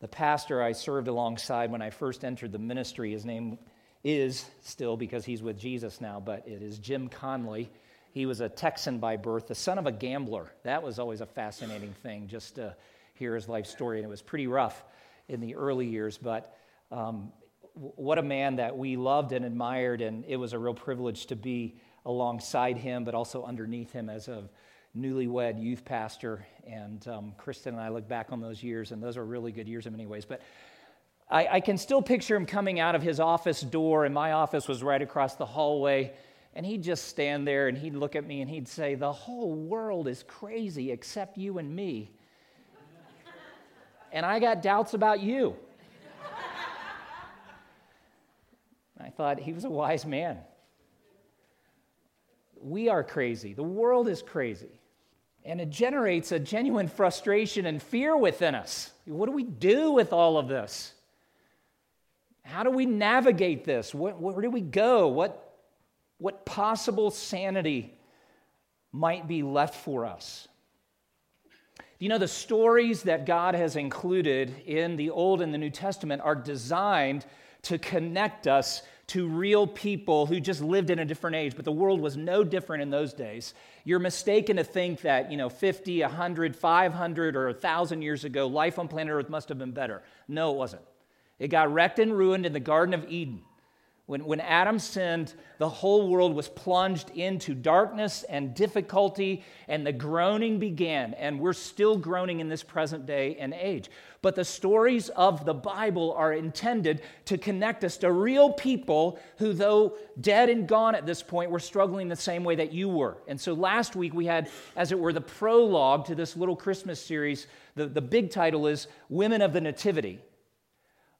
The pastor I served alongside when I first entered the ministry, his name is still because he's with Jesus now, but it is Jim Conley. He was a Texan by birth, the son of a gambler. That was always a fascinating thing, just to hear his life story. And it was pretty rough in the early years, but um, what a man that we loved and admired, and it was a real privilege to be alongside him, but also underneath him as a newlywed youth pastor. And um, Kristen and I look back on those years, and those are really good years in many ways. But I, I can still picture him coming out of his office door, and my office was right across the hallway. And he'd just stand there and he'd look at me and he'd say, The whole world is crazy except you and me. and I got doubts about you. I thought he was a wise man. We are crazy. The world is crazy. And it generates a genuine frustration and fear within us. What do we do with all of this? How do we navigate this? Where, where do we go? What, what possible sanity might be left for us? You know, the stories that God has included in the Old and the New Testament are designed to connect us to real people who just lived in a different age, but the world was no different in those days. You're mistaken to think that, you know, 50, 100, 500, or 1,000 years ago, life on planet Earth must have been better. No, it wasn't. It got wrecked and ruined in the Garden of Eden. When, when Adam sinned, the whole world was plunged into darkness and difficulty, and the groaning began. And we're still groaning in this present day and age. But the stories of the Bible are intended to connect us to real people who, though dead and gone at this point, were struggling the same way that you were. And so last week we had, as it were, the prologue to this little Christmas series. The, the big title is Women of the Nativity.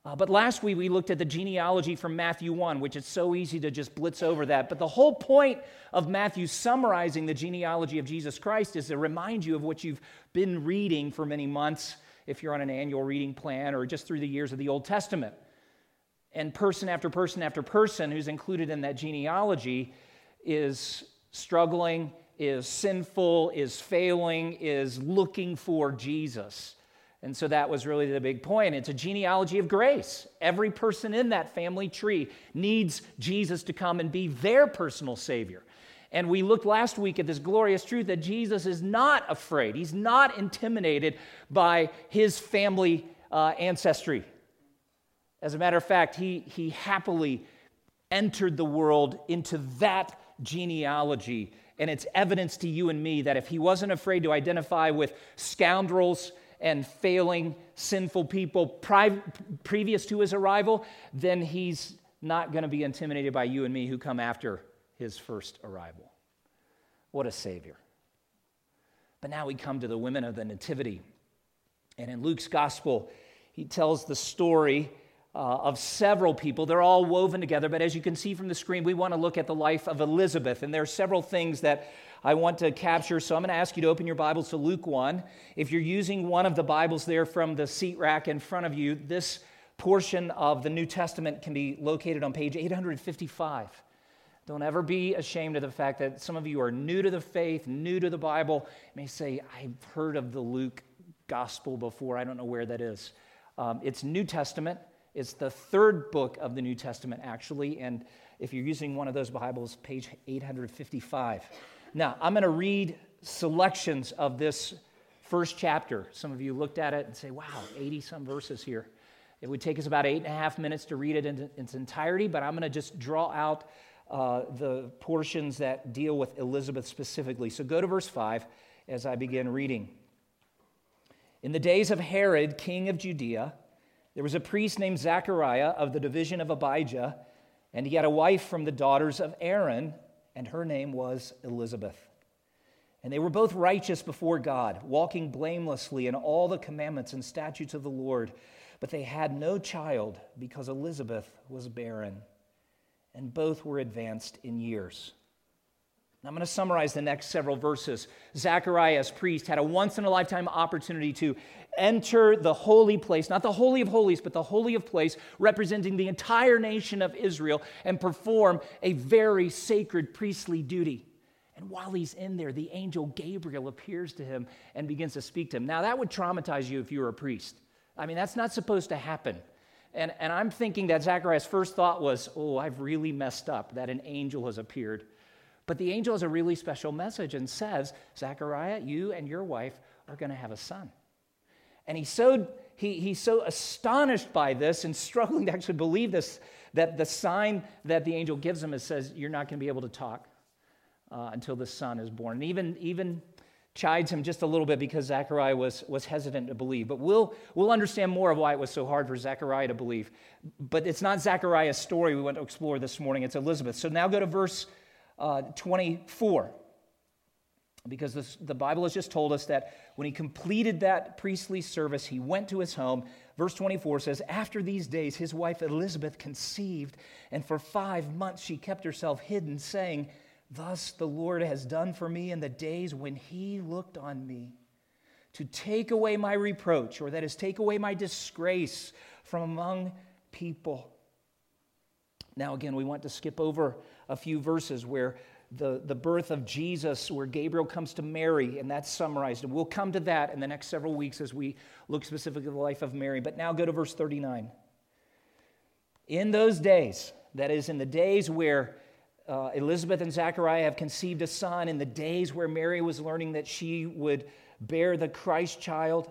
Uh, but last week we looked at the genealogy from Matthew 1, which is so easy to just blitz over that. But the whole point of Matthew summarizing the genealogy of Jesus Christ is to remind you of what you've been reading for many months, if you're on an annual reading plan or just through the years of the Old Testament. And person after person after person who's included in that genealogy is struggling, is sinful, is failing, is looking for Jesus. And so that was really the big point. It's a genealogy of grace. Every person in that family tree needs Jesus to come and be their personal Savior. And we looked last week at this glorious truth that Jesus is not afraid, he's not intimidated by his family uh, ancestry. As a matter of fact, he, he happily entered the world into that genealogy. And it's evidence to you and me that if he wasn't afraid to identify with scoundrels, and failing, sinful people pri- previous to his arrival, then he's not going to be intimidated by you and me who come after his first arrival. What a Savior. But now we come to the women of the Nativity. And in Luke's gospel, he tells the story uh, of several people. They're all woven together, but as you can see from the screen, we want to look at the life of Elizabeth. And there are several things that I want to capture. So I'm going to ask you to open your Bibles to Luke 1. If you're using one of the Bibles there from the seat rack in front of you, this portion of the New Testament can be located on page 855. Don't ever be ashamed of the fact that some of you are new to the faith, new to the Bible. You may say, I've heard of the Luke gospel before. I don't know where that is. Um, it's New Testament. It's the third book of the New Testament, actually. And if you're using one of those Bibles, page 855. Now, I'm going to read selections of this first chapter. Some of you looked at it and say, wow, 80 some verses here. It would take us about eight and a half minutes to read it in its entirety, but I'm going to just draw out uh, the portions that deal with Elizabeth specifically. So go to verse 5 as I begin reading. In the days of Herod, king of Judea, there was a priest named Zachariah of the division of Abijah, and he had a wife from the daughters of Aaron and her name was Elizabeth. And they were both righteous before God, walking blamelessly in all the commandments and statutes of the Lord. But they had no child because Elizabeth was barren, and both were advanced in years. I'm going to summarize the next several verses. Zacharias, priest, had a once in a lifetime opportunity to enter the holy place, not the Holy of Holies, but the Holy of Place, representing the entire nation of Israel, and perform a very sacred priestly duty. And while he's in there, the angel Gabriel appears to him and begins to speak to him. Now, that would traumatize you if you were a priest. I mean, that's not supposed to happen. And, and I'm thinking that Zachariah's first thought was, oh, I've really messed up that an angel has appeared. But the angel has a really special message and says, Zachariah, you and your wife are going to have a son. And he's so, he, he's so astonished by this and struggling to actually believe this that the sign that the angel gives him is says, You're not going to be able to talk uh, until the son is born. And even, even chides him just a little bit because Zechariah was, was hesitant to believe. But we'll, we'll understand more of why it was so hard for Zechariah to believe. But it's not Zechariah's story we want to explore this morning, it's Elizabeth. So now go to verse uh, 24. Because this, the Bible has just told us that when he completed that priestly service, he went to his home. Verse 24 says, After these days, his wife Elizabeth conceived, and for five months she kept herself hidden, saying, Thus the Lord has done for me in the days when he looked on me to take away my reproach, or that is, take away my disgrace from among people. Now, again, we want to skip over a few verses where the, the birth of Jesus, where Gabriel comes to Mary, and that's summarized. And we'll come to that in the next several weeks as we look specifically at the life of Mary. But now go to verse 39. In those days, that is, in the days where uh, Elizabeth and Zachariah have conceived a son in the days where Mary was learning that she would bear the Christ child.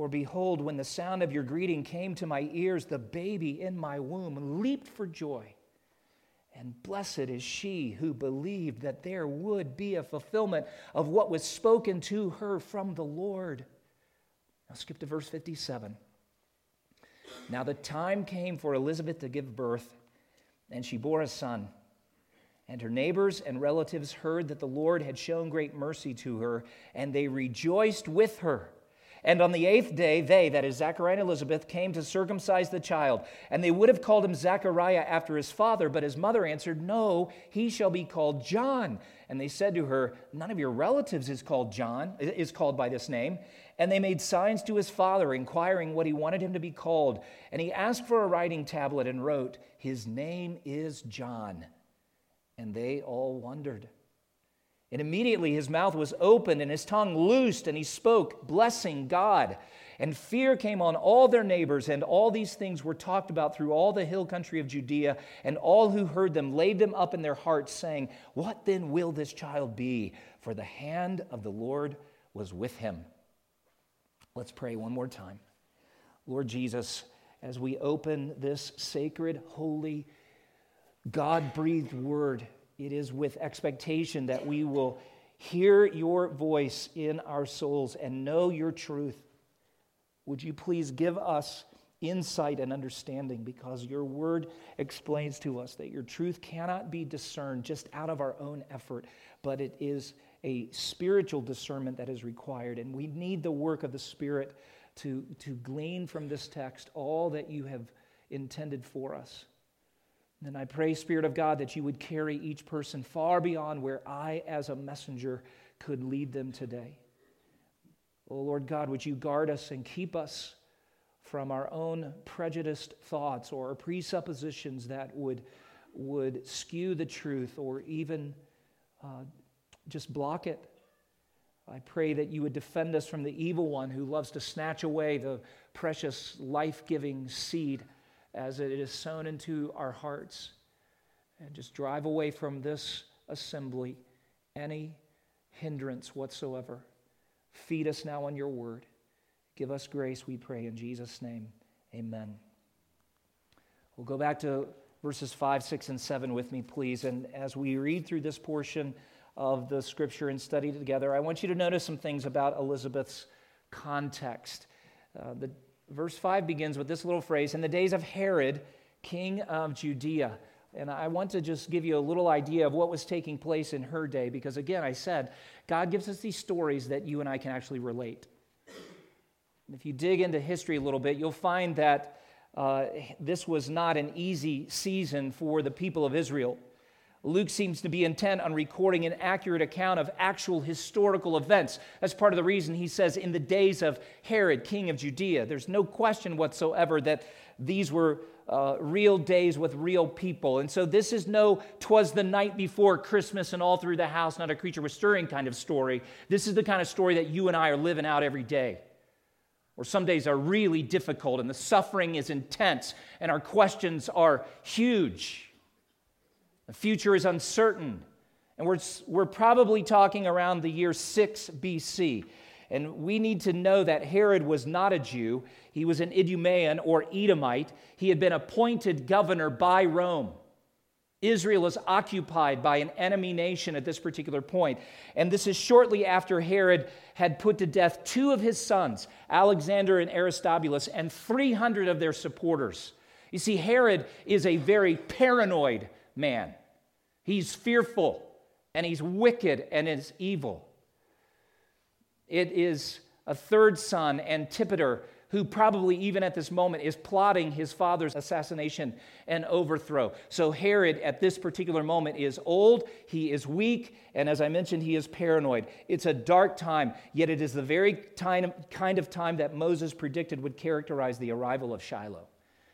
For behold, when the sound of your greeting came to my ears, the baby in my womb leaped for joy. And blessed is she who believed that there would be a fulfillment of what was spoken to her from the Lord. Now skip to verse 57. Now the time came for Elizabeth to give birth, and she bore a son. And her neighbors and relatives heard that the Lord had shown great mercy to her, and they rejoiced with her. And on the eighth day, they, that is Zachariah and Elizabeth, came to circumcise the child. And they would have called him Zachariah after his father, but his mother answered, No, he shall be called John. And they said to her, None of your relatives is called John, is called by this name. And they made signs to his father, inquiring what he wanted him to be called. And he asked for a writing tablet and wrote, His name is John and they all wondered. And immediately his mouth was opened and his tongue loosed, and he spoke, blessing God. And fear came on all their neighbors, and all these things were talked about through all the hill country of Judea. And all who heard them laid them up in their hearts, saying, What then will this child be? For the hand of the Lord was with him. Let's pray one more time. Lord Jesus, as we open this sacred, holy, God breathed word. It is with expectation that we will hear your voice in our souls and know your truth. Would you please give us insight and understanding because your word explains to us that your truth cannot be discerned just out of our own effort, but it is a spiritual discernment that is required. And we need the work of the Spirit to, to glean from this text all that you have intended for us. And I pray, Spirit of God, that you would carry each person far beyond where I, as a messenger, could lead them today. Oh, Lord God, would you guard us and keep us from our own prejudiced thoughts or presuppositions that would, would skew the truth or even uh, just block it. I pray that you would defend us from the evil one who loves to snatch away the precious life giving seed as it is sown into our hearts. And just drive away from this assembly any hindrance whatsoever. Feed us now on your word. Give us grace, we pray, in Jesus' name. Amen. We'll go back to verses 5, 6, and 7 with me, please. And as we read through this portion of the scripture and study together, I want you to notice some things about Elizabeth's context. Uh, the verse 5 begins with this little phrase In the days of Herod, king of Judea. And I want to just give you a little idea of what was taking place in her day, because again, I said, God gives us these stories that you and I can actually relate. And If you dig into history a little bit, you'll find that uh, this was not an easy season for the people of Israel. Luke seems to be intent on recording an accurate account of actual historical events. That's part of the reason he says, in the days of Herod, king of Judea. There's no question whatsoever that these were uh, real days with real people. And so this is no, twas the night before Christmas and all through the house, not a creature was stirring kind of story. This is the kind of story that you and I are living out every day. Or some days are really difficult and the suffering is intense and our questions are huge. The future is uncertain. And we're, we're probably talking around the year 6 BC. And we need to know that Herod was not a Jew. He was an Idumean or Edomite. He had been appointed governor by Rome. Israel is occupied by an enemy nation at this particular point. And this is shortly after Herod had put to death two of his sons, Alexander and Aristobulus, and 300 of their supporters. You see, Herod is a very paranoid man. He's fearful and he's wicked and is evil. It is a third son, Antipater, who probably even at this moment is plotting his father's assassination and overthrow. So Herod at this particular moment is old, he is weak, and as I mentioned, he is paranoid. It's a dark time, yet it is the very kind of time that Moses predicted would characterize the arrival of Shiloh.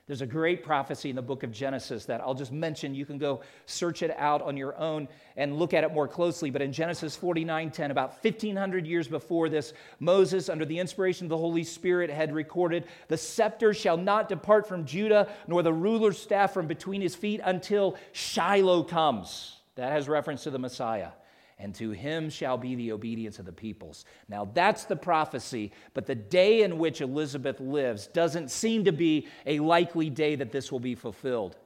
There's a great prophecy in the book of Genesis that I'll just mention. You can go search it out on your own and look at it more closely. But in Genesis 49:10, about 1500 years before this, Moses, under the inspiration of the Holy Spirit, had recorded, "The scepter shall not depart from Judah, nor the ruler's staff from between his feet until Shiloh comes." That has reference to the Messiah and to him shall be the obedience of the peoples. Now, that's the prophecy, but the day in which Elizabeth lives doesn't seem to be a likely day that this will be fulfilled.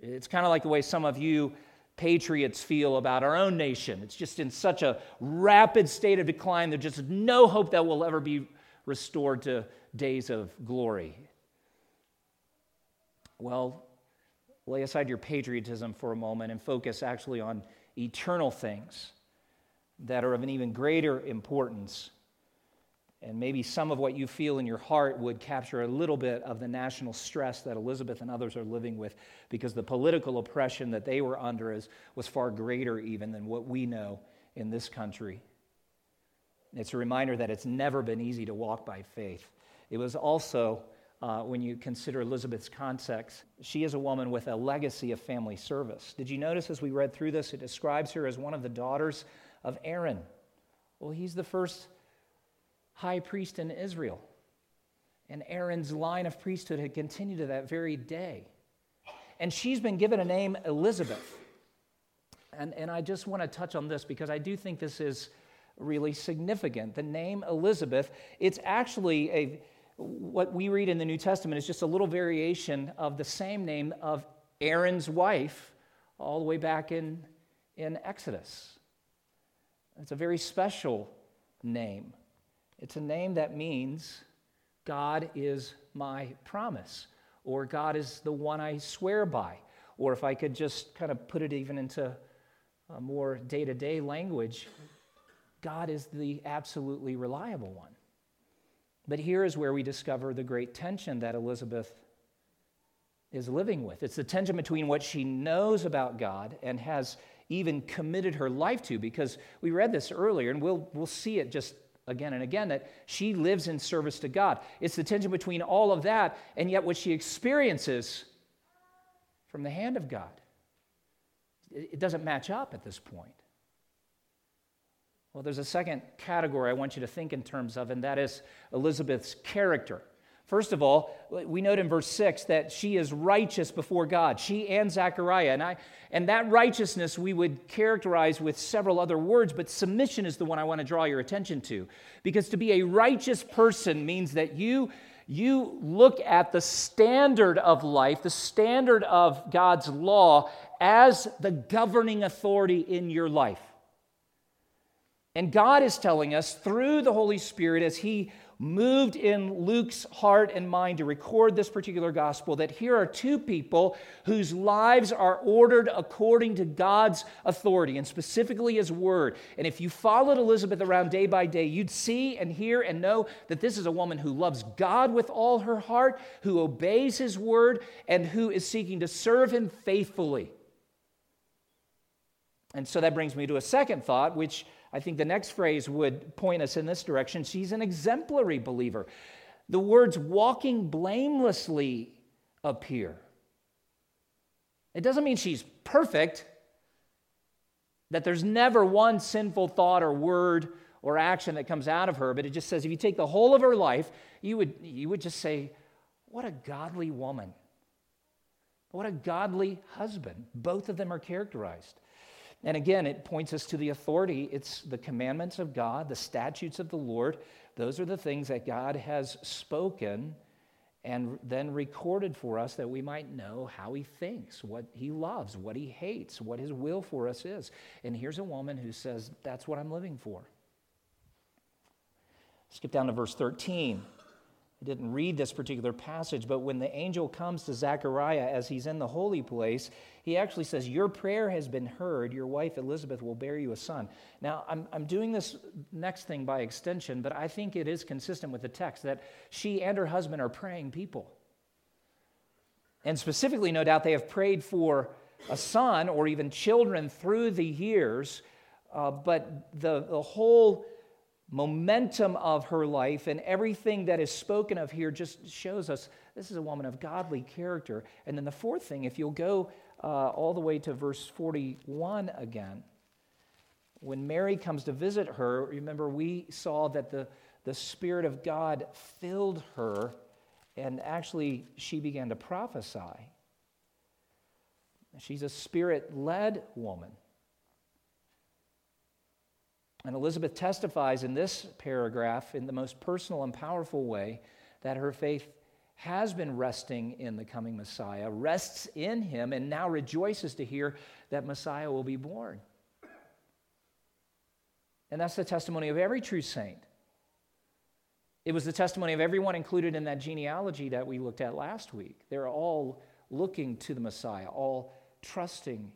It's kind of like the way some of you patriots feel about our own nation. It's just in such a rapid state of decline, there's just no hope that we'll ever be restored to days of glory. Well, lay aside your patriotism for a moment and focus actually on eternal things that are of an even greater importance. And maybe some of what you feel in your heart would capture a little bit of the national stress that Elizabeth and others are living with because the political oppression that they were under is, was far greater even than what we know in this country. It's a reminder that it's never been easy to walk by faith. It was also uh, when you consider Elizabeth's context. She is a woman with a legacy of family service. Did you notice as we read through this, it describes her as one of the daughters of Aaron? Well, he's the first high priest in Israel. And Aaron's line of priesthood had continued to that very day. And she's been given a name Elizabeth. And, and I just want to touch on this because I do think this is really significant. The name Elizabeth, it's actually a what we read in the New Testament is just a little variation of the same name of Aaron's wife all the way back in, in Exodus. It's a very special name. It's a name that means God is my promise, or God is the one I swear by. Or if I could just kind of put it even into a more day to day language, God is the absolutely reliable one. But here is where we discover the great tension that Elizabeth is living with. It's the tension between what she knows about God and has even committed her life to, because we read this earlier, and we'll, we'll see it just again and again that she lives in service to God. It's the tension between all of that and yet what she experiences from the hand of God. It doesn't match up at this point. Well, there's a second category I want you to think in terms of, and that is Elizabeth's character. First of all, we note in verse 6 that she is righteous before God, she and Zechariah. And, I, and that righteousness we would characterize with several other words, but submission is the one I want to draw your attention to. Because to be a righteous person means that you, you look at the standard of life, the standard of God's law, as the governing authority in your life. And God is telling us through the Holy Spirit as He moved in Luke's heart and mind to record this particular gospel that here are two people whose lives are ordered according to God's authority and specifically His word. And if you followed Elizabeth around day by day, you'd see and hear and know that this is a woman who loves God with all her heart, who obeys His word, and who is seeking to serve Him faithfully. And so that brings me to a second thought, which I think the next phrase would point us in this direction. She's an exemplary believer. The words walking blamelessly appear. It doesn't mean she's perfect, that there's never one sinful thought or word or action that comes out of her, but it just says if you take the whole of her life, you would, you would just say, What a godly woman. What a godly husband. Both of them are characterized. And again, it points us to the authority. It's the commandments of God, the statutes of the Lord. Those are the things that God has spoken and then recorded for us that we might know how he thinks, what he loves, what he hates, what his will for us is. And here's a woman who says, That's what I'm living for. Skip down to verse 13. I didn't read this particular passage, but when the angel comes to Zechariah as he's in the holy place, he actually says, Your prayer has been heard. Your wife Elizabeth will bear you a son. Now, I'm, I'm doing this next thing by extension, but I think it is consistent with the text that she and her husband are praying people. And specifically, no doubt, they have prayed for a son or even children through the years, uh, but the, the whole momentum of her life and everything that is spoken of here just shows us this is a woman of godly character. And then the fourth thing, if you'll go uh, all the way to verse 41 again, when Mary comes to visit her, remember we saw that the, the Spirit of God filled her, and actually she began to prophesy. She's a spirit led woman. And Elizabeth testifies in this paragraph in the most personal and powerful way that her faith has been resting in the coming Messiah, rests in him, and now rejoices to hear that Messiah will be born. And that's the testimony of every true saint. It was the testimony of everyone included in that genealogy that we looked at last week. They're all looking to the Messiah, all trusting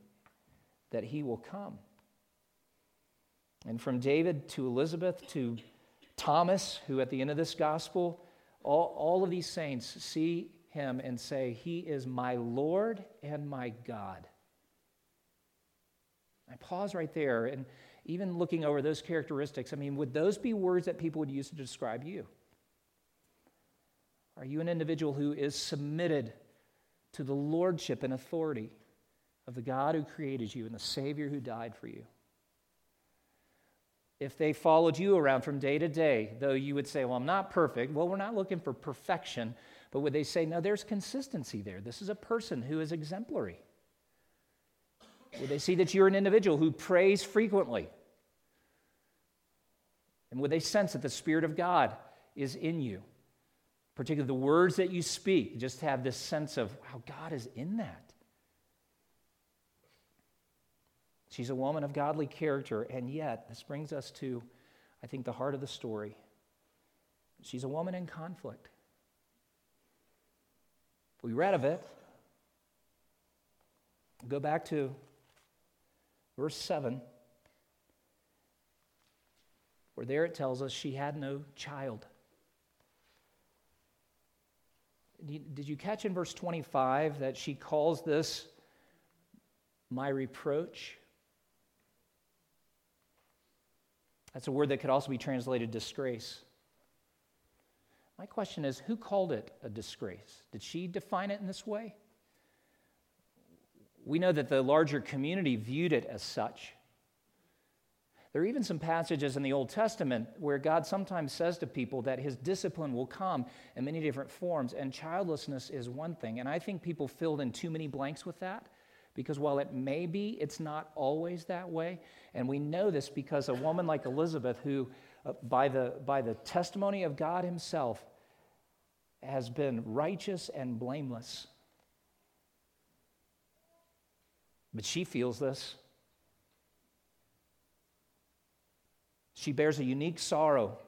that he will come. And from David to Elizabeth to Thomas, who at the end of this gospel, all, all of these saints see him and say, He is my Lord and my God. I pause right there and even looking over those characteristics, I mean, would those be words that people would use to describe you? Are you an individual who is submitted to the lordship and authority of the God who created you and the Savior who died for you? If they followed you around from day to day, though you would say, Well, I'm not perfect. Well, we're not looking for perfection, but would they say, No, there's consistency there? This is a person who is exemplary. Would they see that you're an individual who prays frequently? And would they sense that the Spirit of God is in you? Particularly the words that you speak, just have this sense of how God is in that. She's a woman of godly character, and yet, this brings us to, I think, the heart of the story. She's a woman in conflict. We read of it. Go back to verse 7, where there it tells us she had no child. Did you catch in verse 25 that she calls this my reproach? That's a word that could also be translated disgrace. My question is who called it a disgrace? Did she define it in this way? We know that the larger community viewed it as such. There are even some passages in the Old Testament where God sometimes says to people that his discipline will come in many different forms, and childlessness is one thing. And I think people filled in too many blanks with that because while it may be, it's not always that way. And we know this because a woman like Elizabeth, who, uh, by, the, by the testimony of God Himself, has been righteous and blameless. But she feels this. She bears a unique sorrow.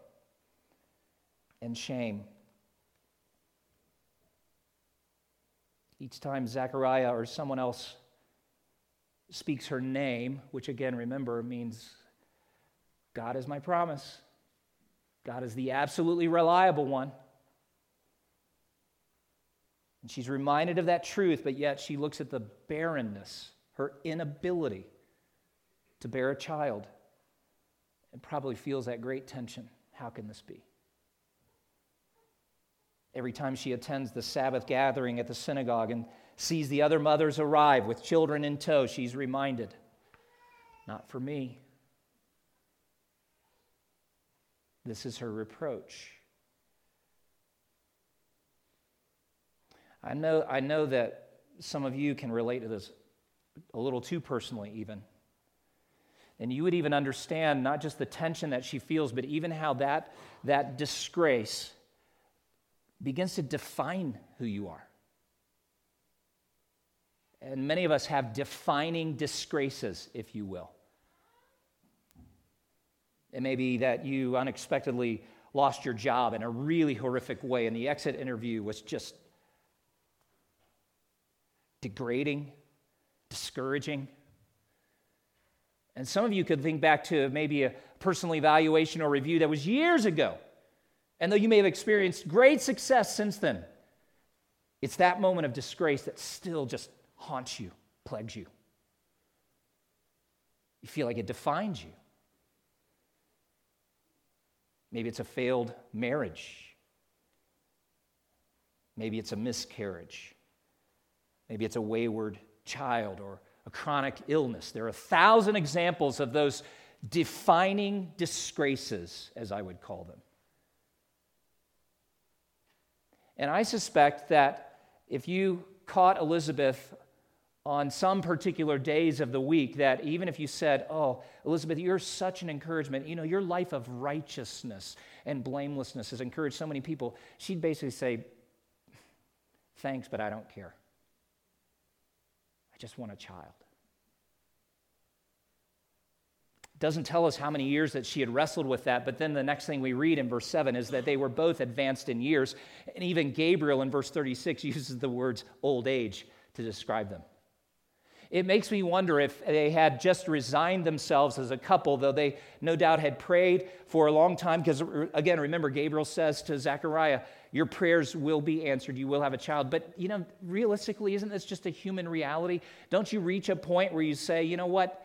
and shame. Each time Zechariah or someone else speaks her name, which again, remember, means God is my promise. God is the absolutely reliable one. And she's reminded of that truth, but yet she looks at the barrenness, her inability to bear a child, and probably feels that great tension. How can this be? Every time she attends the Sabbath gathering at the synagogue and sees the other mothers arrive with children in tow, she's reminded, not for me. This is her reproach. I know, I know that some of you can relate to this a little too personally, even. And you would even understand not just the tension that she feels, but even how that, that disgrace begins to define who you are. And many of us have defining disgraces, if you will. It may be that you unexpectedly lost your job in a really horrific way, and the exit interview was just degrading, discouraging. And some of you could think back to maybe a personal evaluation or review that was years ago. And though you may have experienced great success since then, it's that moment of disgrace that still just haunts you, plagues you. You feel like it defines you. Maybe it's a failed marriage. Maybe it's a miscarriage. Maybe it's a wayward child or a chronic illness. There are a thousand examples of those defining disgraces, as I would call them. And I suspect that if you caught Elizabeth on some particular days of the week, that even if you said, Oh, Elizabeth, you're such an encouragement, you know, your life of righteousness and blamelessness has encouraged so many people, she'd basically say, Thanks, but I don't care. I just want a child. doesn't tell us how many years that she had wrestled with that, but then the next thing we read in verse 7 is that they were both advanced in years. And even Gabriel in verse 36 uses the words old age to describe them. It makes me wonder if they had just resigned themselves as a couple, though they no doubt had prayed for a long time. Because again, remember, Gabriel says to Zechariah, Your prayers will be answered, you will have a child. But, you know, realistically, isn't this just a human reality? Don't you reach a point where you say, You know what?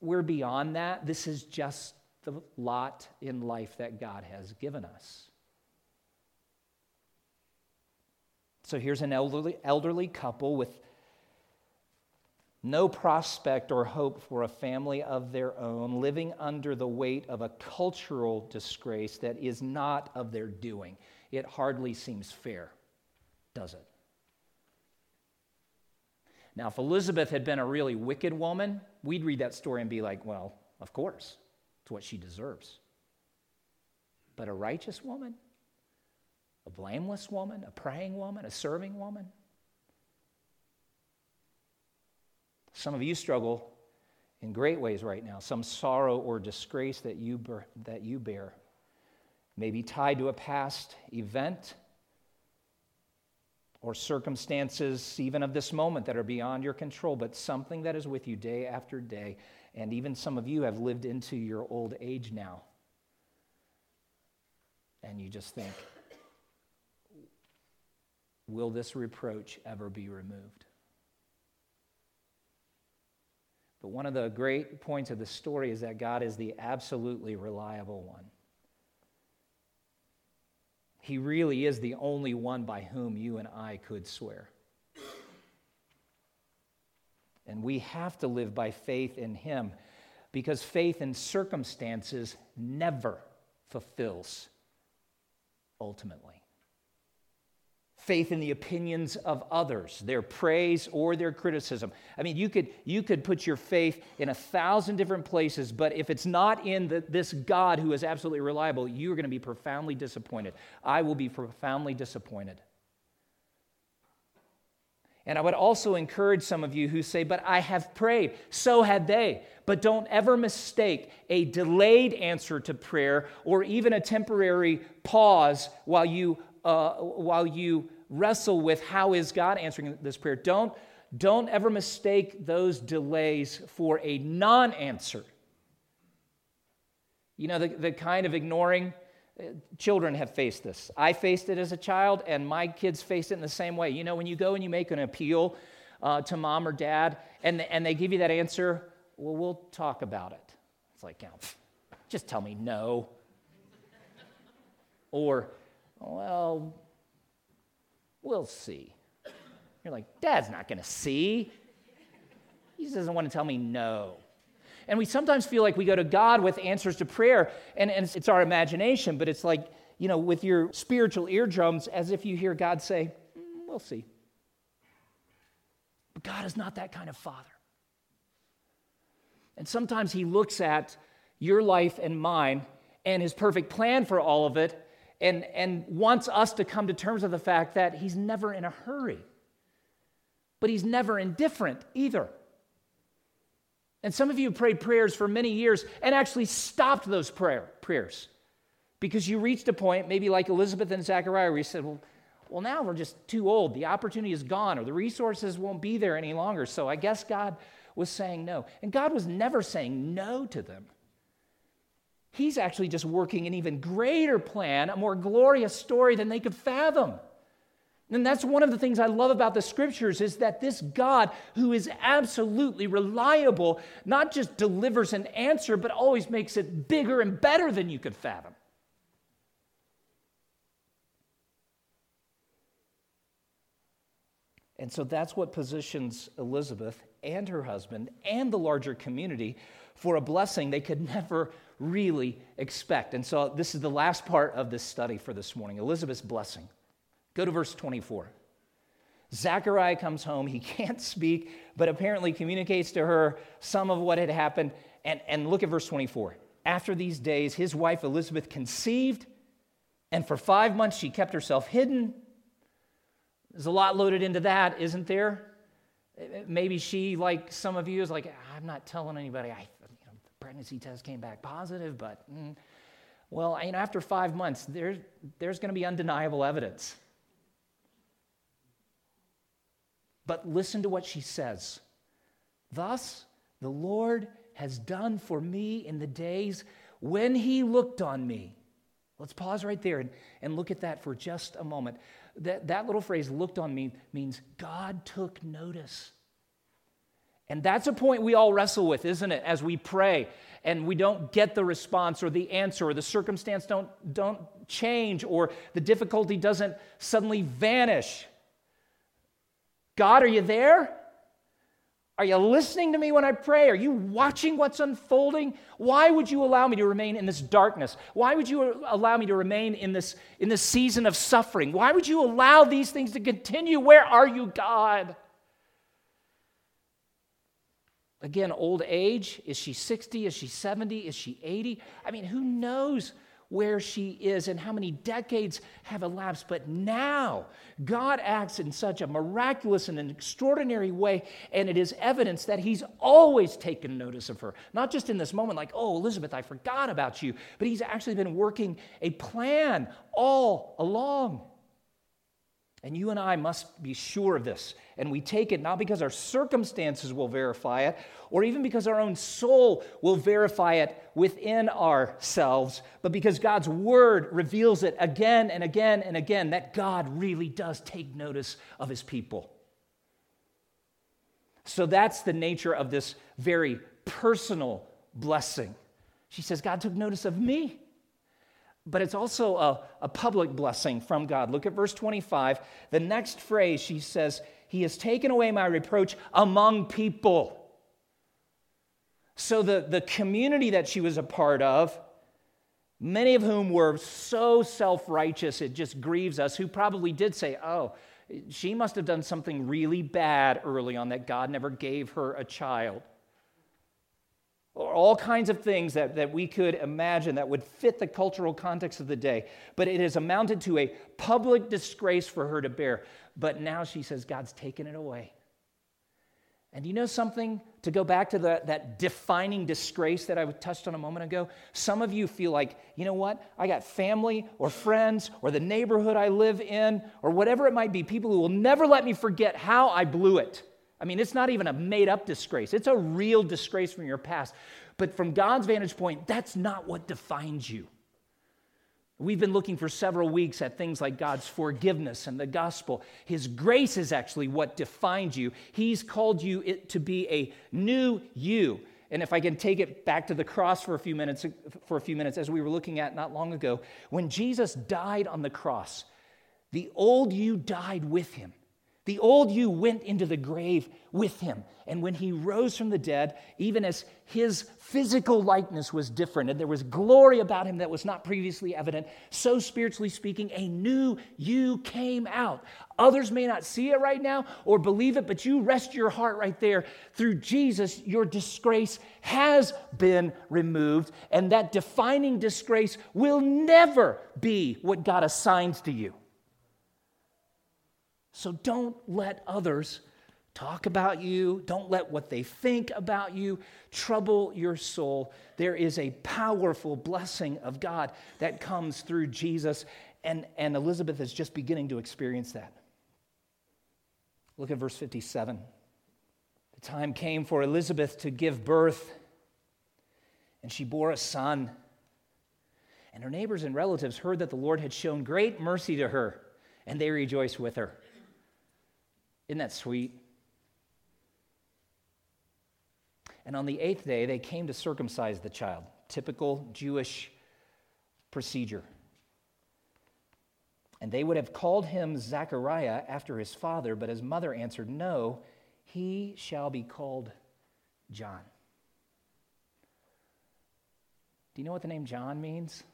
we're beyond that. This is just the lot in life that God has given us. So here's an elderly, elderly couple with no prospect or hope for a family of their own, living under the weight of a cultural disgrace that is not of their doing. It hardly seems fair, does it? Now, if Elizabeth had been a really wicked woman, we'd read that story and be like, well, of course, it's what she deserves. But a righteous woman, a blameless woman, a praying woman, a serving woman. Some of you struggle in great ways right now. Some sorrow or disgrace that you, bear, that you bear may be tied to a past event or circumstances, even of this moment, that are beyond your control, but something that is with you day after day. And even some of you have lived into your old age now. And you just think, will this reproach ever be removed? But one of the great points of the story is that God is the absolutely reliable one. He really is the only one by whom you and I could swear. And we have to live by faith in Him because faith in circumstances never fulfills ultimately faith in the opinions of others, their praise or their criticism. I mean, you could, you could put your faith in a thousand different places, but if it's not in the, this God who is absolutely reliable, you're going to be profoundly disappointed. I will be profoundly disappointed. And I would also encourage some of you who say, But I have prayed. So had they. But don't ever mistake a delayed answer to prayer or even a temporary pause while you, uh, while you wrestle with how is God answering this prayer. Don't, don't ever mistake those delays for a non answer. You know, the, the kind of ignoring Children have faced this. I faced it as a child, and my kids face it in the same way. You know, when you go and you make an appeal uh, to mom or dad, and, and they give you that answer, well, we'll talk about it. It's like, you know, just tell me no. or, well, we'll see. You're like, Dad's not going to see. He just doesn't want to tell me no. And we sometimes feel like we go to God with answers to prayer, and, and it's our imagination, but it's like, you know, with your spiritual eardrums, as if you hear God say, mm, We'll see. But God is not that kind of father. And sometimes He looks at your life and mine and His perfect plan for all of it and, and wants us to come to terms with the fact that He's never in a hurry, but He's never indifferent either. And some of you prayed prayers for many years and actually stopped those prayer, prayers because you reached a point, maybe like Elizabeth and Zachariah, where you said, well, well, now we're just too old. The opportunity is gone, or the resources won't be there any longer. So I guess God was saying no. And God was never saying no to them. He's actually just working an even greater plan, a more glorious story than they could fathom. And that's one of the things I love about the scriptures is that this God who is absolutely reliable not just delivers an answer but always makes it bigger and better than you could fathom. And so that's what positions Elizabeth and her husband and the larger community for a blessing they could never really expect. And so this is the last part of this study for this morning Elizabeth's blessing. Go to verse 24. Zechariah comes home. He can't speak, but apparently communicates to her some of what had happened. And, and look at verse 24. After these days, his wife Elizabeth conceived, and for five months she kept herself hidden. There's a lot loaded into that, isn't there? Maybe she, like some of you, is like, I'm not telling anybody. I, pregnancy test came back positive, but mm. well, you know, after five months, there's, there's going to be undeniable evidence But listen to what she says. Thus, the Lord has done for me in the days when he looked on me. Let's pause right there and, and look at that for just a moment. That, that little phrase, looked on me, means God took notice. And that's a point we all wrestle with, isn't it? As we pray and we don't get the response or the answer or the circumstance don't, don't change or the difficulty doesn't suddenly vanish. God, are you there? Are you listening to me when I pray? Are you watching what's unfolding? Why would you allow me to remain in this darkness? Why would you allow me to remain in this, in this season of suffering? Why would you allow these things to continue? Where are you, God? Again, old age. Is she 60? Is she 70? Is she 80? I mean, who knows where she is and how many decades have elapsed. But now, God acts in such a miraculous and an extraordinary way, and it is evidence that He's always taken notice of her. Not just in this moment, like, oh, Elizabeth, I forgot about you, but He's actually been working a plan all along. And you and I must be sure of this. And we take it not because our circumstances will verify it, or even because our own soul will verify it within ourselves, but because God's word reveals it again and again and again that God really does take notice of his people. So that's the nature of this very personal blessing. She says, God took notice of me but it's also a, a public blessing from God. Look at verse 25. The next phrase, she says, He has taken away my reproach among people. So the, the community that she was a part of, many of whom were so self righteous, it just grieves us, who probably did say, Oh, she must have done something really bad early on that God never gave her a child. Or all kinds of things that, that we could imagine that would fit the cultural context of the day. But it has amounted to a public disgrace for her to bear. But now she says, God's taken it away. And you know something? To go back to the, that defining disgrace that I touched on a moment ago, some of you feel like, you know what? I got family or friends or the neighborhood I live in or whatever it might be, people who will never let me forget how I blew it. I mean, it's not even a made up disgrace, it's a real disgrace from your past. But from God's vantage point, that's not what defines you. We've been looking for several weeks at things like God's forgiveness and the gospel. His grace is actually what defines you. He's called you to be a new you. And if I can take it back to the cross for a few minutes, for a few minutes, as we were looking at not long ago, when Jesus died on the cross, the old you died with him. The old you went into the grave with him. And when he rose from the dead, even as his physical likeness was different and there was glory about him that was not previously evident, so spiritually speaking, a new you came out. Others may not see it right now or believe it, but you rest your heart right there. Through Jesus, your disgrace has been removed, and that defining disgrace will never be what God assigns to you. So don't let others talk about you. Don't let what they think about you trouble your soul. There is a powerful blessing of God that comes through Jesus, and, and Elizabeth is just beginning to experience that. Look at verse 57. The time came for Elizabeth to give birth, and she bore a son. And her neighbors and relatives heard that the Lord had shown great mercy to her, and they rejoiced with her. Isn't that sweet? And on the eighth day, they came to circumcise the child. Typical Jewish procedure. And they would have called him Zechariah after his father, but his mother answered, No, he shall be called John. Do you know what the name John means?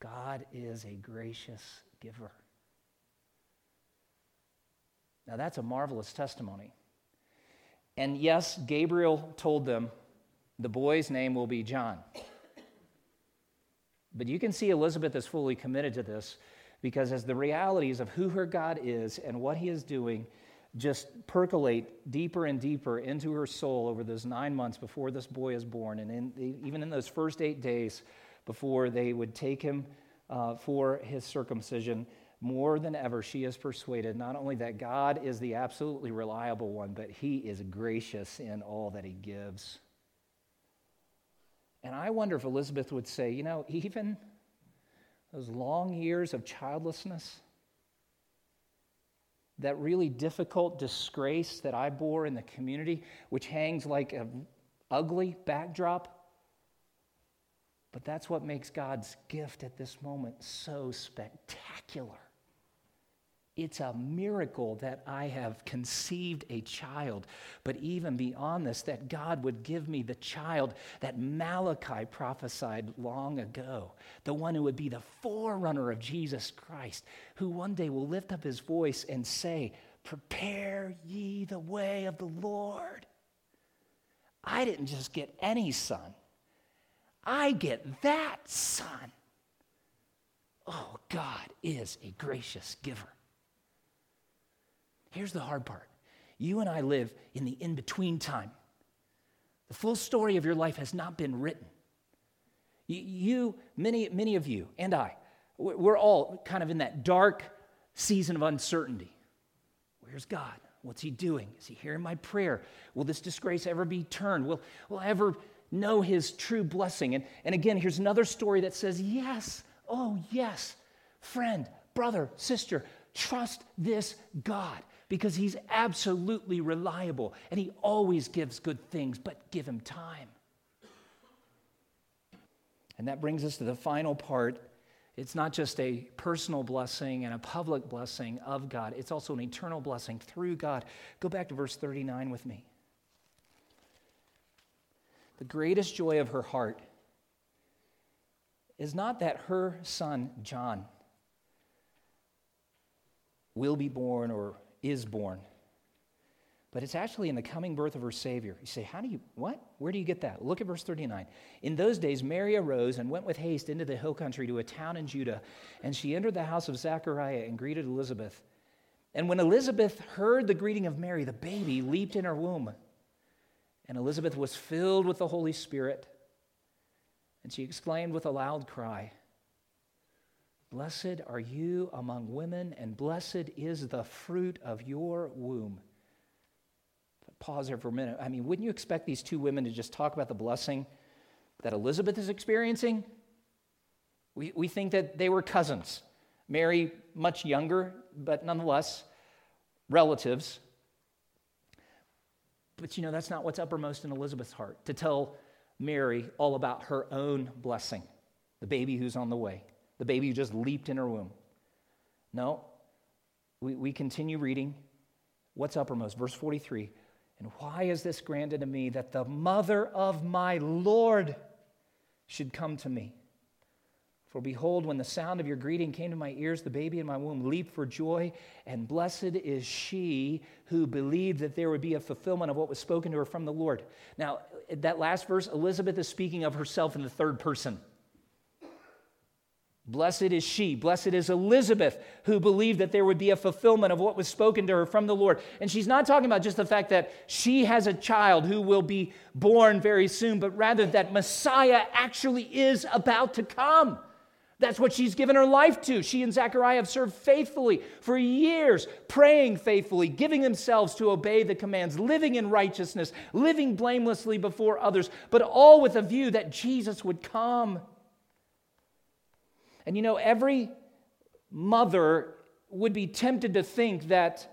God is a gracious giver. Now, that's a marvelous testimony. And yes, Gabriel told them the boy's name will be John. But you can see Elizabeth is fully committed to this because as the realities of who her God is and what he is doing just percolate deeper and deeper into her soul over those nine months before this boy is born, and in, even in those first eight days before they would take him uh, for his circumcision, more than ever, she is persuaded not only that God is the absolutely reliable one, but he is gracious in all that he gives. And I wonder if Elizabeth would say, you know, even those long years of childlessness, that really difficult disgrace that I bore in the community, which hangs like an ugly backdrop, but that's what makes God's gift at this moment so spectacular. It's a miracle that I have conceived a child. But even beyond this, that God would give me the child that Malachi prophesied long ago, the one who would be the forerunner of Jesus Christ, who one day will lift up his voice and say, Prepare ye the way of the Lord. I didn't just get any son, I get that son. Oh, God is a gracious giver. Here's the hard part you and I live in the in between time. The full story of your life has not been written. You, many, many of you, and I, we're all kind of in that dark season of uncertainty. Where's God? What's He doing? Is He hearing my prayer? Will this disgrace ever be turned? Will, will I ever know His true blessing? And, and again, here's another story that says, yes, oh, yes, friend, brother, sister, trust this God because he's absolutely reliable and he always gives good things, but give him time. And that brings us to the final part. It's not just a personal blessing and a public blessing of God, it's also an eternal blessing through God. Go back to verse 39 with me. The greatest joy of her heart is not that her son, John, will be born or is born, but it's actually in the coming birth of her Savior. You say, How do you, what? Where do you get that? Look at verse 39. In those days, Mary arose and went with haste into the hill country to a town in Judah, and she entered the house of Zechariah and greeted Elizabeth. And when Elizabeth heard the greeting of Mary, the baby leaped in her womb. And Elizabeth was filled with the Holy Spirit, and she exclaimed with a loud cry, Blessed are you among women, and blessed is the fruit of your womb pause there for a minute. I mean, wouldn't you expect these two women to just talk about the blessing that Elizabeth is experiencing? We, we think that they were cousins. Mary, much younger, but nonetheless, relatives. But you know, that's not what's uppermost in Elizabeth's heart to tell Mary all about her own blessing, the baby who's on the way, the baby who just leaped in her womb. No, we, we continue reading. What's uppermost? Verse 43 and why is this granted to me that the mother of my Lord should come to me? For behold, when the sound of your greeting came to my ears, the baby in my womb leaped for joy, and blessed is she who believed that there would be a fulfillment of what was spoken to her from the Lord. Now, that last verse, Elizabeth is speaking of herself in the third person. Blessed is she, blessed is Elizabeth, who believed that there would be a fulfillment of what was spoken to her from the Lord. And she's not talking about just the fact that she has a child who will be born very soon, but rather that Messiah actually is about to come. That's what she's given her life to. She and Zechariah have served faithfully for years, praying faithfully, giving themselves to obey the commands, living in righteousness, living blamelessly before others, but all with a view that Jesus would come. And you know, every mother would be tempted to think that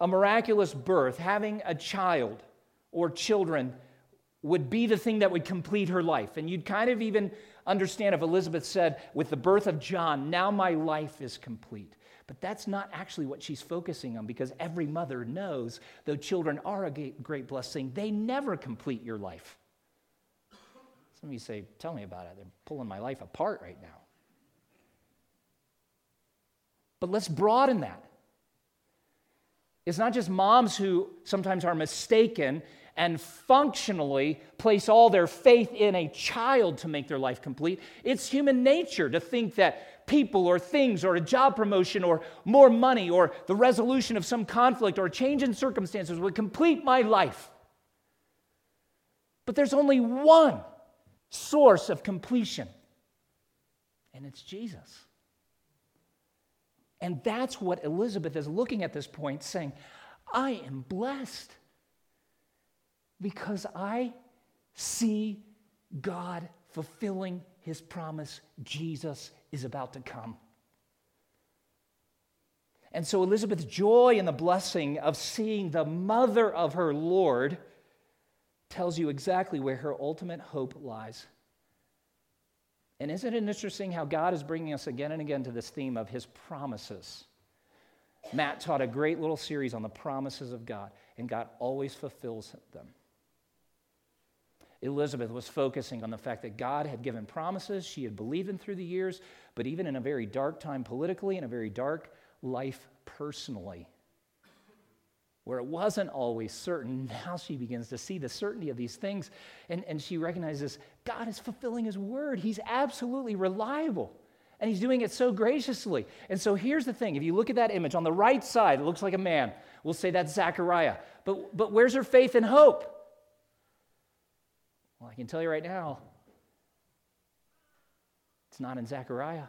a miraculous birth, having a child or children, would be the thing that would complete her life. And you'd kind of even understand if Elizabeth said, with the birth of John, now my life is complete. But that's not actually what she's focusing on because every mother knows, though children are a great blessing, they never complete your life. Some of you say, Tell me about it. They're pulling my life apart right now. But let's broaden that. It's not just moms who sometimes are mistaken and functionally place all their faith in a child to make their life complete. It's human nature to think that people or things or a job promotion or more money or the resolution of some conflict or a change in circumstances would complete my life. But there's only one source of completion, and it's Jesus. And that's what Elizabeth is looking at this point, saying, I am blessed because I see God fulfilling his promise. Jesus is about to come. And so Elizabeth's joy in the blessing of seeing the mother of her Lord tells you exactly where her ultimate hope lies. And isn't it interesting how God is bringing us again and again to this theme of his promises? Matt taught a great little series on the promises of God, and God always fulfills them. Elizabeth was focusing on the fact that God had given promises she had believed in through the years, but even in a very dark time politically, in a very dark life personally, where it wasn't always certain, now she begins to see the certainty of these things. And, and she recognizes God is fulfilling his word. He's absolutely reliable. And he's doing it so graciously. And so here's the thing if you look at that image on the right side, it looks like a man. We'll say that's Zechariah. But, but where's her faith and hope? Well, I can tell you right now, it's not in Zechariah.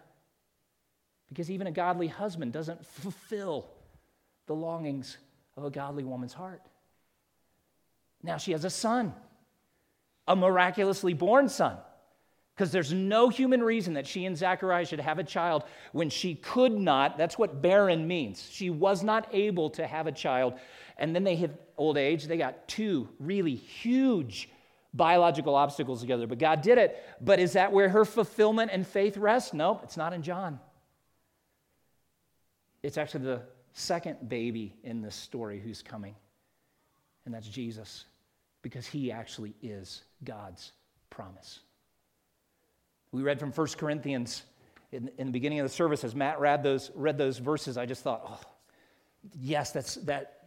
Because even a godly husband doesn't fulfill the longings of a godly woman's heart. Now she has a son, a miraculously born son. Because there's no human reason that she and Zechariah should have a child when she could not. That's what barren means. She was not able to have a child. And then they hit old age. They got two really huge biological obstacles together. But God did it. But is that where her fulfillment and faith rest? No, it's not in John. It's actually the second baby in this story who's coming, and that's Jesus, because he actually is God's promise. We read from 1 Corinthians in, in the beginning of the service as Matt read those, read those verses. I just thought, oh, yes, that's, that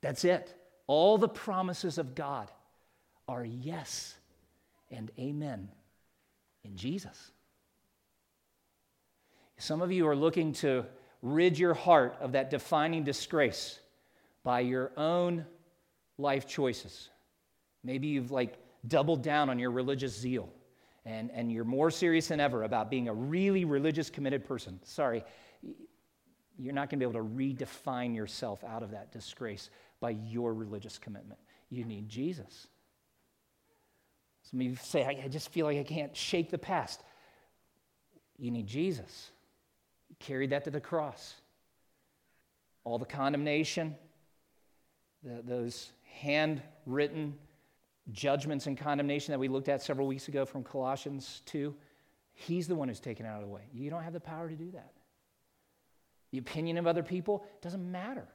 That's it. All the promises of God are yes and amen in Jesus. Some of you are looking to rid your heart of that defining disgrace by your own life choices. Maybe you've like doubled down on your religious zeal and, and you're more serious than ever about being a really religious, committed person. Sorry, you're not going to be able to redefine yourself out of that disgrace by your religious commitment. You need Jesus. Some of you say, I, I just feel like I can't shake the past. You need Jesus. Carried that to the cross. All the condemnation, the, those handwritten judgments and condemnation that we looked at several weeks ago from Colossians 2, He's the one who's taken out of the way. You don't have the power to do that. The opinion of other people doesn't matter.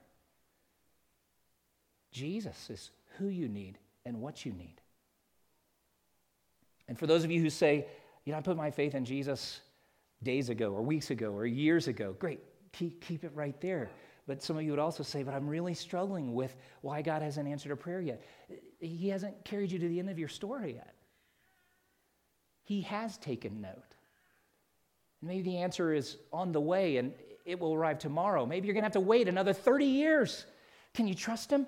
Jesus is who you need and what you need. And for those of you who say, you know, I put my faith in Jesus days ago or weeks ago or years ago, great, keep, keep it right there. But some of you would also say, but I'm really struggling with why God hasn't answered a prayer yet. He hasn't carried you to the end of your story yet. He has taken note. Maybe the answer is on the way, and it will arrive tomorrow. Maybe you're going to have to wait another 30 years. Can you trust him?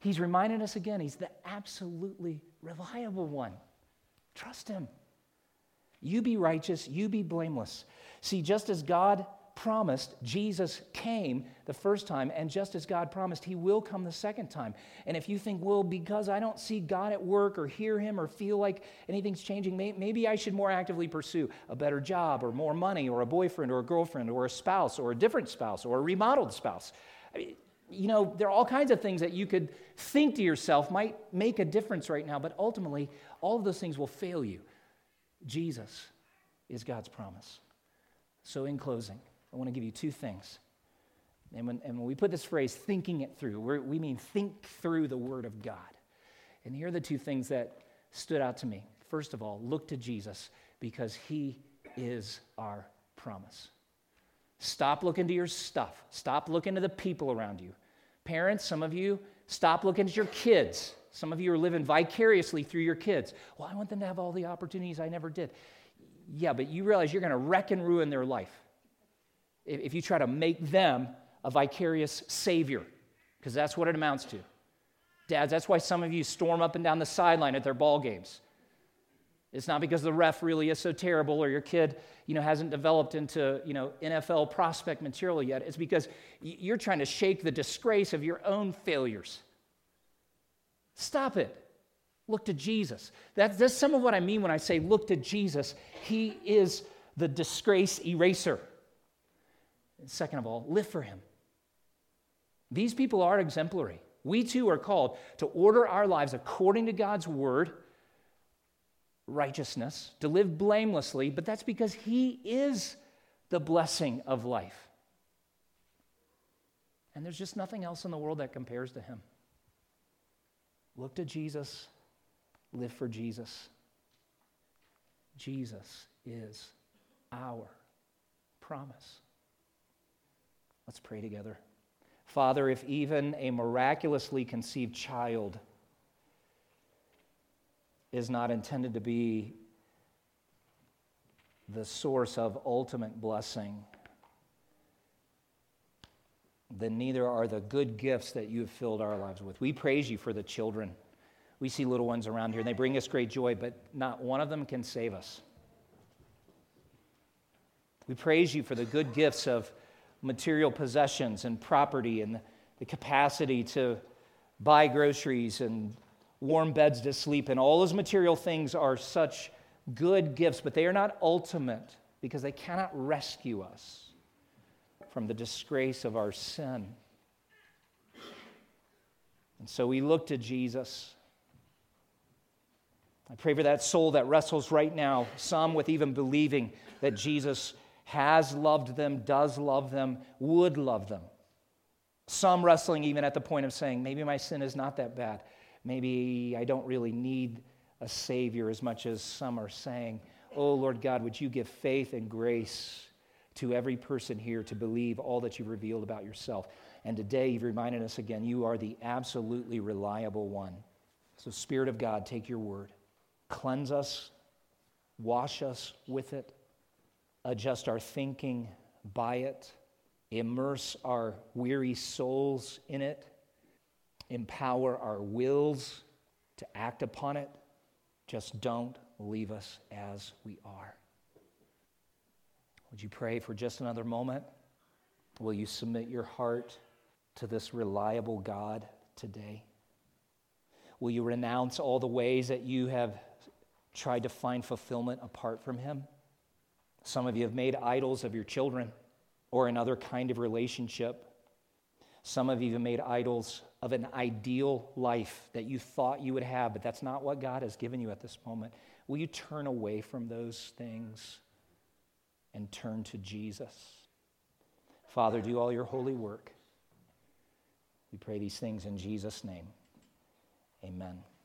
He's reminding us again, he's the absolutely reliable one. Trust him. You be righteous, you be blameless. See, just as God promised, Jesus came the first time, and just as God promised, He will come the second time. And if you think, well, because I don't see God at work or hear Him or feel like anything's changing, maybe I should more actively pursue a better job or more money or a boyfriend or a girlfriend or a spouse or a different spouse or a remodeled spouse. I mean, you know, there are all kinds of things that you could think to yourself might make a difference right now, but ultimately, all of those things will fail you. Jesus is God's promise. So, in closing, I want to give you two things. And when, and when we put this phrase, thinking it through, we mean think through the Word of God. And here are the two things that stood out to me. First of all, look to Jesus because He is our promise. Stop looking to your stuff. Stop looking to the people around you. Parents, some of you, stop looking at your kids. Some of you are living vicariously through your kids. Well, I want them to have all the opportunities I never did. Yeah, but you realize you're going to wreck and ruin their life if you try to make them a vicarious savior, because that's what it amounts to. Dads, that's why some of you storm up and down the sideline at their ball games. It's not because the ref really is so terrible or your kid, you know, hasn't developed into, you know, NFL prospect material yet. It's because you're trying to shake the disgrace of your own failures. Stop it. Look to Jesus. That's, that's some of what I mean when I say look to Jesus. He is the disgrace eraser. And second of all, live for Him. These people are exemplary. We too are called to order our lives according to God's word, righteousness, to live blamelessly, but that's because He is the blessing of life. And there's just nothing else in the world that compares to Him. Look to Jesus, live for Jesus. Jesus is our promise. Let's pray together. Father, if even a miraculously conceived child is not intended to be the source of ultimate blessing, then neither are the good gifts that you have filled our lives with. We praise you for the children. We see little ones around here, and they bring us great joy, but not one of them can save us. We praise you for the good gifts of material possessions and property and the capacity to buy groceries and warm beds to sleep in. All those material things are such good gifts, but they are not ultimate because they cannot rescue us from the disgrace of our sin. And so we look to Jesus. I pray for that soul that wrestles right now, some with even believing that Jesus has loved them, does love them, would love them. Some wrestling even at the point of saying, maybe my sin is not that bad. Maybe I don't really need a Savior as much as some are saying, Oh, Lord God, would you give faith and grace to every person here to believe all that you've revealed about yourself. And today you've reminded us again you are the absolutely reliable one. So, Spirit of God, take your word, cleanse us, wash us with it, adjust our thinking by it, immerse our weary souls in it, empower our wills to act upon it. Just don't leave us as we are. Would you pray for just another moment? Will you submit your heart to this reliable God today? Will you renounce all the ways that you have tried to find fulfillment apart from Him? Some of you have made idols of your children or another kind of relationship. Some have made idols of an ideal life that you thought you would have, but that's not what God has given you at this moment. Will you turn away from those things and turn to Jesus? Father, do all your holy work. We pray these things in Jesus' name. Amen.